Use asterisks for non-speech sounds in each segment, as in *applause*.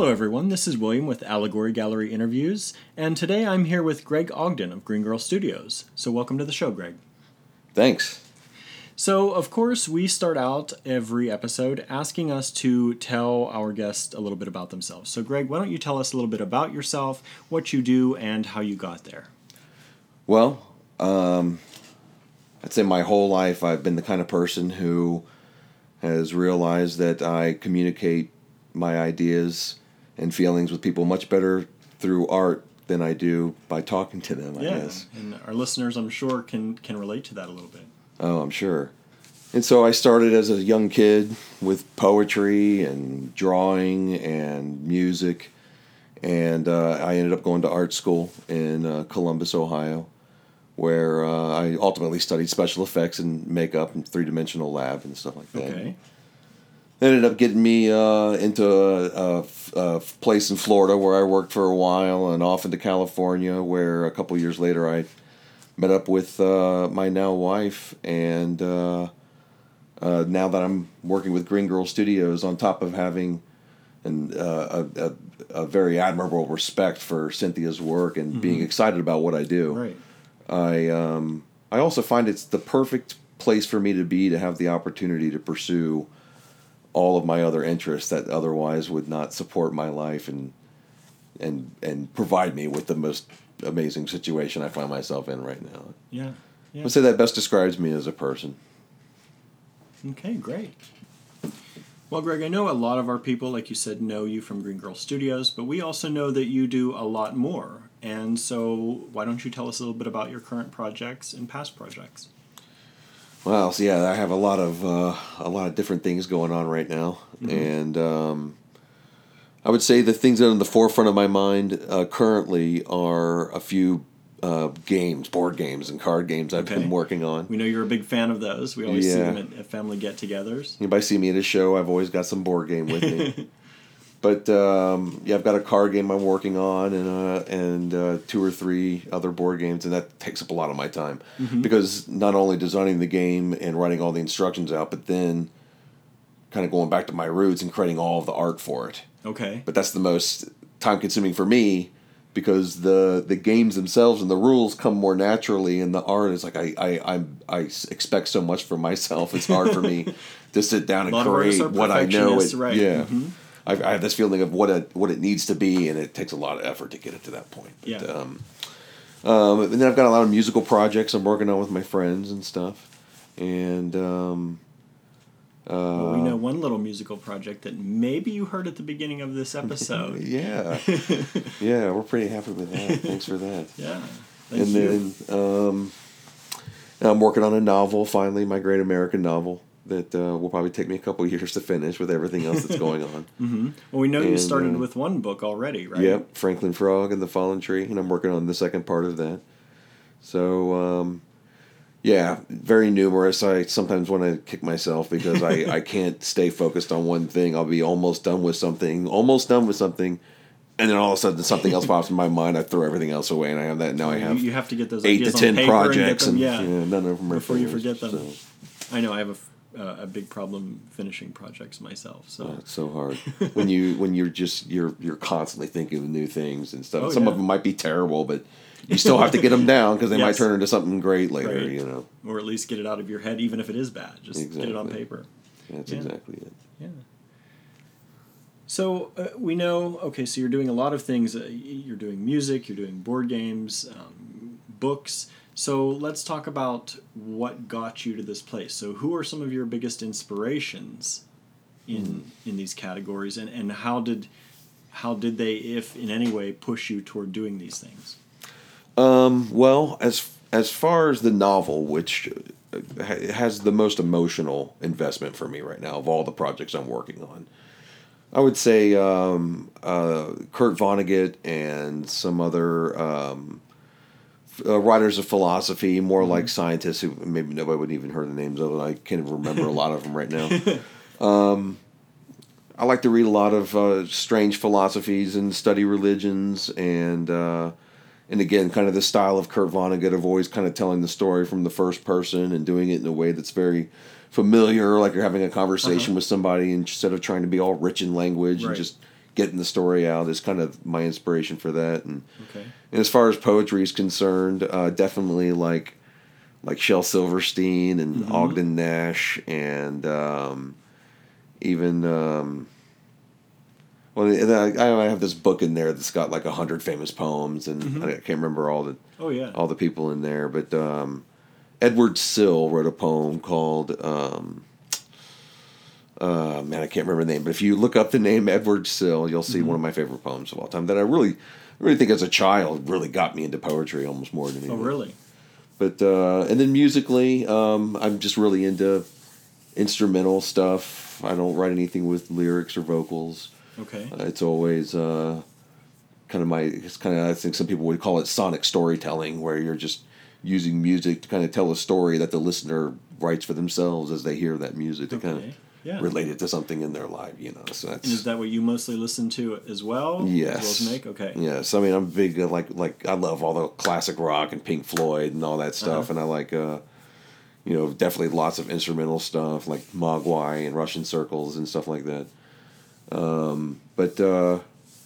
Hello, everyone. This is William with Allegory Gallery Interviews, and today I'm here with Greg Ogden of Green Girl Studios. So, welcome to the show, Greg. Thanks. So, of course, we start out every episode asking us to tell our guests a little bit about themselves. So, Greg, why don't you tell us a little bit about yourself, what you do, and how you got there? Well, um, I'd say my whole life I've been the kind of person who has realized that I communicate my ideas and feelings with people much better through art than I do by talking to them, I yeah, guess. and our listeners, I'm sure, can can relate to that a little bit. Oh, I'm sure. And so I started as a young kid with poetry and drawing and music. And uh, I ended up going to art school in uh, Columbus, Ohio, where uh, I ultimately studied special effects and makeup and three dimensional lab and stuff like that. Okay. Ended up getting me uh, into a, a, a place in Florida where I worked for a while and off into California, where a couple years later I met up with uh, my now wife, and uh, uh, now that I'm working with Green Girl Studios, on top of having an, uh, a, a, a very admirable respect for Cynthia's work and being excited about what I do, Right. I um, I also find it's the perfect place for me to be to have the opportunity to pursue all of my other interests that otherwise would not support my life and and and provide me with the most amazing situation I find myself in right now. Yeah. Yeah. I'd say that best describes me as a person. Okay, great. Well, Greg, I know a lot of our people, like you said, know you from Green Girl Studios, but we also know that you do a lot more. And so, why don't you tell us a little bit about your current projects and past projects? Well, so yeah, I have a lot of uh, a lot of different things going on right now, and um, I would say the things that are in the forefront of my mind uh, currently are a few uh, games, board games, and card games I've Okay. been working on. We know you're a big fan of those. We always see Yeah. them at, at family get togethers. Anybody see me at a show, I've always got some board game with me. *laughs* but um, yeah, I've got a card game I'm working on, and uh, and uh, two or three other board games, and that takes up a lot of my time because not only designing the game and writing all the instructions out, but then kind of going back to my roots and creating all of the art for it. Okay. But that's the most time consuming for me because the the games themselves and the rules come more naturally, and the art is like I I I'm, I s- expect so much from myself. It's hard for me *laughs* to sit down and lot of artists create what I know. It, right. Yeah. Mhm. I, I have this feeling of what it what it needs to be, and it takes a lot of effort to get it to that point. But, Yeah. Um, um, and then I've got a lot of musical projects I'm working on with my friends and stuff, and um, Well, we uh, know one little musical project that maybe you heard at the beginning of this episode. *laughs* yeah, *laughs* yeah, we're pretty happy with that. Thanks for that. *laughs* yeah. And you. then um, I'm working on a novel finally, my great American novel that uh, will probably take me a couple *laughs* years to finish with everything else that's going on. *laughs* well, we know you started uh, with one book already, right? Yep, Franklin Frog and the Fallen Tree, and I'm working on the second part of that. So um, yeah, very numerous. I sometimes want to kick myself because I, *laughs* I can't stay focused on one thing. I'll be almost done with something, almost done with something, and then all of a sudden something else pops in my mind. I throw everything else away, and I have that. Now I have you have to get those eight to on ten paper and projects, them- and, yeah. yeah, none of them are Before you forget them. so. I know I have a, uh, a big problem finishing projects myself. So Oh, it's so hard *laughs* when you when you're just you're you're constantly thinking of new things and stuff. Oh, Some of them might be terrible, but you still have to get them down because they might turn into something great later. Right. You know, or at least get it out of your head, even if it is bad. Just get it on paper. that's Yeah. exactly it. Yeah. So uh, we know. Okay, so you're doing a lot of things. Uh, you're doing music. You're doing board games, um, books. So let's talk about what got you to this place. So who are some of your biggest inspirations in in these categories, and and how did how did they, if in any way, push you toward doing these things? Um, well, as as far as the novel, which uh, has the most emotional investment for me right now of all the projects I'm working on, I would say um, uh, Kurt Vonnegut and some other um, uh, writers of philosophy, more like scientists who maybe nobody would even heard the names of. And I can't even remember a lot of them right now. *laughs* Um, I like to read a lot of uh, strange philosophies and study religions and uh, and again, kind of the style of Kurt Vonnegut of always kind of telling the story from the first person and doing it in a way that's very familiar, like you're having a conversation Uh-huh. with somebody instead of trying to be all rich in language Right. and just getting the story out is kind of my inspiration for that. And, Okay. and as far as poetry is concerned, uh, definitely like like Shel Silverstein and Mhm. Ogden Nash and um, even um, well, I, I have this book in there that's got like a hundred famous poems, and Mhm. I can't remember all the Oh yeah. all the people in there, but um, Edward Sill wrote a poem called. Um, uh, man, I can't remember the name, but if you look up the name Edward Sill, you'll see one of my favorite poems of all time that I really, really think as a child really got me into poetry almost more than anything. Oh really? But uh, and then musically, um, I'm just really into instrumental stuff. I don't write anything with lyrics or vocals. Okay. Uh, it's always uh, kind of my. It's kind of I think some people would call it sonic storytelling, where you're just using music to kind of tell a story that the listener writes for themselves as they hear that music to kind Okay. of Yeah. relate it to something in their life. You know, so that's And is that what you mostly listen to as well? Yes. As well as make? Okay. Yes, I mean I'm big uh, like like I love all the classic rock and Pink Floyd and all that stuff, Uh-huh. and I like uh, you know definitely lots of instrumental stuff like Mogwai and Russian circles and stuff like that. Um, but uh,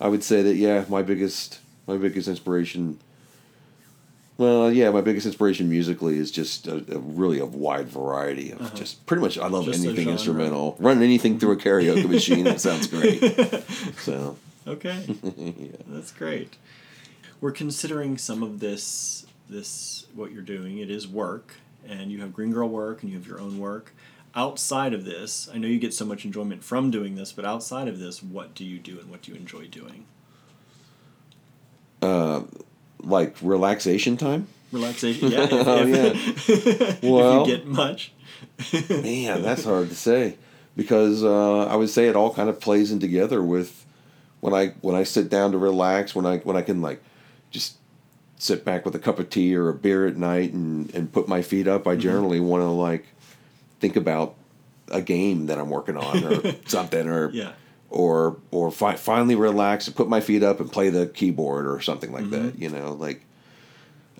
I would say that yeah, my biggest my biggest inspiration. Well, yeah, my biggest inspiration musically is just a, a really a wide variety of Uh-huh. just pretty much I love Just anything instrumental. Run anything through a karaoke machine, that sounds great. *laughs* So Okay. *laughs* yeah. That's great. We're considering some of this this what you're doing. It is work, and you have Green Girl work, and you have your own work. Outside of this, I know you get so much enjoyment from doing this, but outside of this, what do you do and what do you enjoy doing? uh, like relaxation time. Relaxation, yeah. *laughs* If, Oh, *laughs* if- if Well- you get much. *laughs* Man, that's hard to say because uh, I would say it all kind of plays in together with when I when I sit down to relax when I when I can like just sit back with a cup of tea or a beer at night and and put my feet up. I Mm-hmm. generally want to like think about a game that I'm working on or something or Yeah. Or or fi- finally relax and put my feet up and play the keyboard or something like Mm-hmm. that. You know, like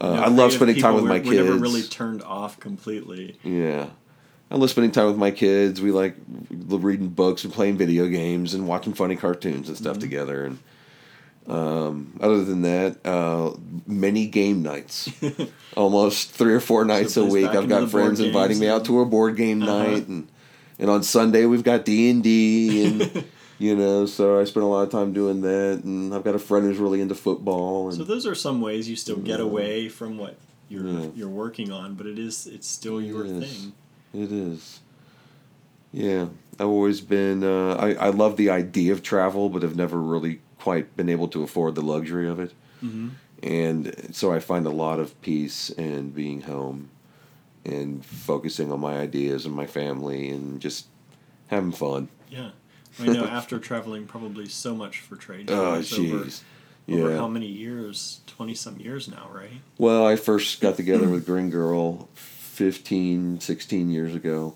uh, I love spending time with my kids. We're never really turned off completely. Yeah. I love spending time with my kids. We like reading books and playing video games and watching funny cartoons and stuff Mm-hmm. together. And um, other than that, uh, many game nights. *laughs* Almost three or four nights So a week. I've got friends inviting me out to a board game Uh-huh. night, and and on Sunday we've got D and D, and *laughs* you know, so I spend a lot of time doing that. And I've got a friend who's really into football. And So those are some ways you still get Yeah. away from what you're Yeah. you're working on, but it is it's still your It thing. It is. Yeah, I've always been. Uh, I I love the idea of travel, but I've never really quite been able to afford the luxury of it. Mm-hmm. And so I find a lot of peace in being home, and focusing on my ideas and my family, and just having fun. Yeah, I know. After traveling probably so much for trade Oh, shows over, jeez. over how many years? Twenty some years now, right? Well, I first got together with Green Girl 15, 16 years ago.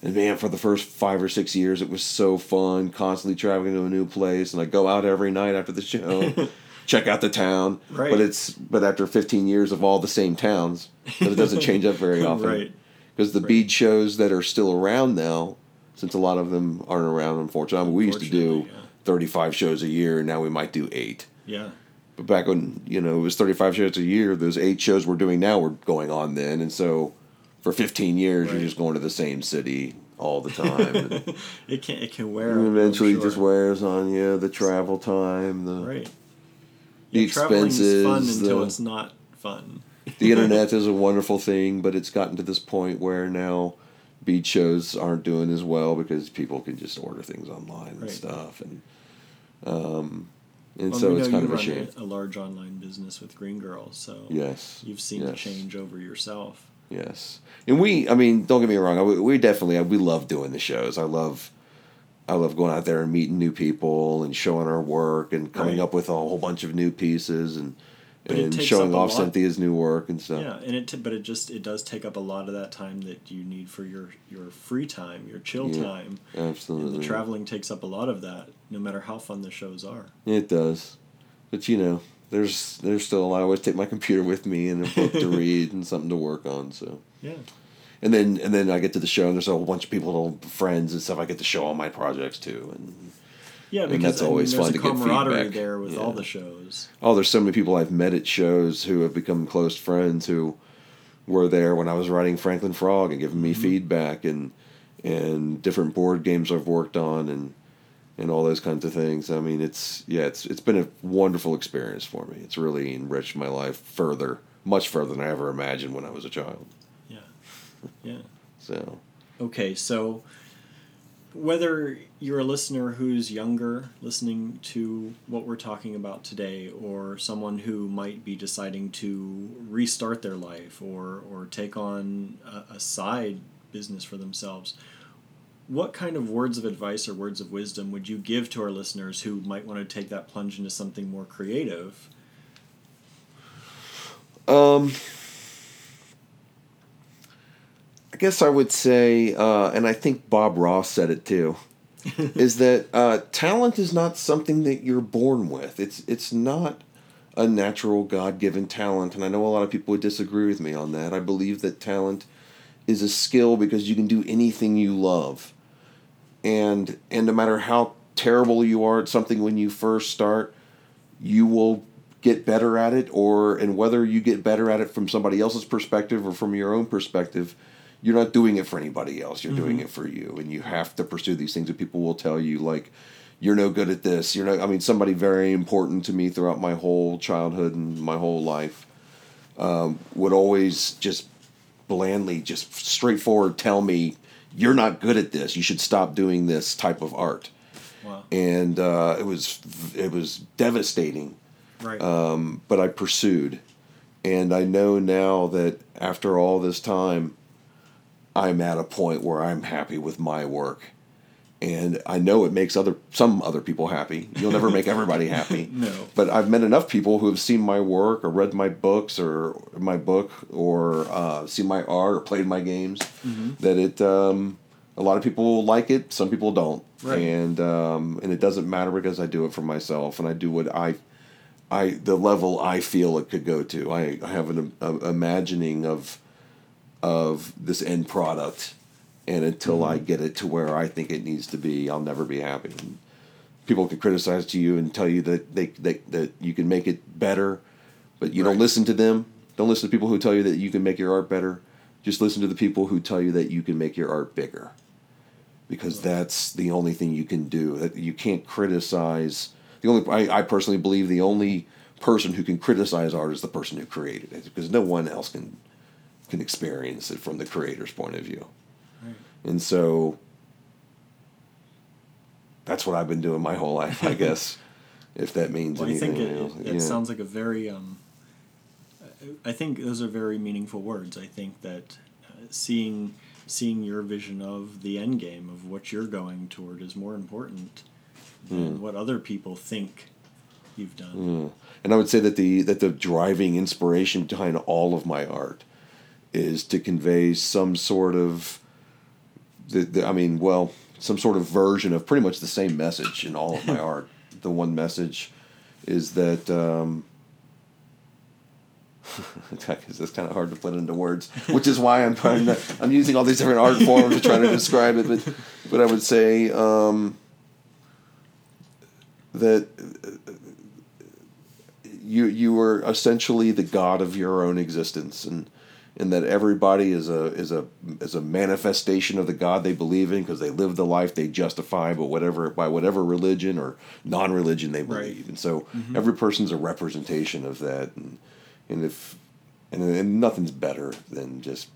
And man, for the first five or six years, it was so fun, constantly traveling to a new place. And I go out every night after the show, *laughs* check out the town. Right. But it's but after 15 years of all the same towns, but it doesn't change up very *laughs* often. right. Because the Right. bead shows that are still around now, since a lot of them aren't around, unfortunately. I mean, we used to do Unfortunately, 35 shows a year, and now we might do eight. Yeah. But back when you know it was thirty five shows a year, those eight shows we're doing now were going on then, and so for fifteen years Right. you're just going to the same city all the time. *laughs* It can it can wear. Eventually, it sure. just wears on you the travel time, the right. the Yeah, traveling's expenses, fun until the- it's not fun. the internet *laughs* is a wonderful thing, but it's gotten to this point where now beach shows aren't doing as well because people can just order things online and Right. stuff, and um, and Well, so it's kind of a run shame. A large online business with Green Girls, so Yes, you've seen the change over yourself. Yes, and we, I mean, don't get me wrong. We, we definitely, we love doing the shows. I love, I love going out there and meeting new people and showing our work and coming Right. up with a whole bunch of new pieces and But and showing off lot. Cynthia's new work and stuff. Yeah, and it t- but it just it does take up a lot of that time that you need for your your free time, your chill Yeah, time. And Absolutely, the traveling takes up a lot of that, no matter how fun the shows are. It does, but you know, there's there's still. a lot. I always take my computer with me and a book to *laughs* read and something to work on. So. Yeah. And then and then I get to the show and there's a whole bunch of people, friends and stuff. I get to show all my projects too, and Yeah, and because that's I mean, always fun to get camaraderie feedback. there with all the shows. Oh, there's so many people I've met at shows who have become close friends who were there when I was writing Franklin Frog and giving me Mm-hmm. feedback and and different board games I've worked on and and all those kinds of things. I mean, it's yeah, it's it's been a wonderful experience for me. It's really enriched my life further, much further than I ever imagined when I was a child. Yeah, *laughs* yeah. So, Okay, so whether you're a listener who's younger, listening to what we're talking about today, or someone who might be deciding to restart their life or, or take on a, a side business for themselves, what kind of words of advice or words of wisdom would you give to our listeners who might want to take that plunge into something more creative? um, I guess I would say, uh, and I think Bob Ross said it too. *laughs* is that uh, talent is not something that you're born with. It's it's not a natural God given talent, and I know a lot of people would disagree with me on that. I believe that talent is a skill because you can do anything you love, and and no matter how terrible you are at something when you first start, you will get better at it, or and whether you get better at it from somebody else's perspective or from your own perspective, you're not doing it for anybody else. You're doing it for you, and you have to pursue these things. And people will tell you like, "You're no good at this." You're no. I mean, somebody very important to me throughout my whole childhood and my whole life um, would always just blandly, just straightforward tell me, "You're not good at this. You should stop doing this type of art." Wow. And uh, it was it was devastating Right. um, but I pursued. And I know now that after all this time, I'm at a point where I'm happy with my work. And I know it makes other some other people happy. You'll never make everybody happy. *laughs* No. But I've met enough people who have seen my work or read my books or my book or uh, seen my art or played my games that it um, a lot of people like it. Some people don't. Right. And um, and it doesn't matter because I do it for myself and I do what I I the level I feel it could go to. I, I have an a, imagining of of this end product, and until I mm-hmm. get it to where I think it needs to be, I'll never be happy. And people can criticize to you and tell you that they, they that you can make it better, but you Right. don't listen to them. Don't listen to people who tell you that you can make your art better. Just listen to the people who tell you that you can make your art bigger because that's the only thing you can do. That you can't criticize. The only I, I personally believe the only person who can criticize art is the person who created it because no one else can can experience it from the creator's point of view. Right. And so that's what I've been doing my whole life, I *laughs* guess. if that means Well, I anything think it, else. it, it sounds like a very. Um, I think those are very meaningful words. I think that uh, seeing seeing your vision of the end game of what you're going toward is more important than what other people think you've done. Mm. And I would say that the that the driving inspiration behind all of my art is to convey some sort of the, the I mean, well, some sort of version of pretty much the same message in all of my *laughs* art. The one message is that um, it's kind of hard to put into words, which is why I'm trying to, I'm using all these different art *laughs* forms to try to describe it. But but I would say um, that you you are essentially the god of your own existence and and that everybody is a is a is a manifestation of the god they believe in because they live the life they justify but whatever by whatever religion or non-religion they believe Right. and so every person's a representation of that and and if and, and nothing's better than just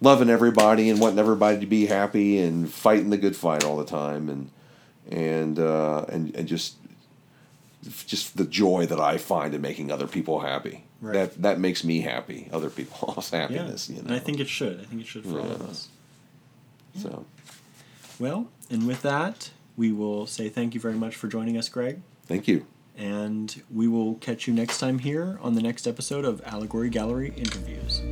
loving everybody and wanting everybody to be happy and fighting the good fight all the time and and uh, and and just just the joy that I find in making other people happy. Right. That that makes me happy. Other people's *laughs* Yeah, happiness. You know. and I think it should. I think it should for all of Yeah. us. so. Well, and with that, we will say thank you very much for joining us, Greg. Thank you. And we will catch you next time here on the next episode of Allegory Gallery Interviews.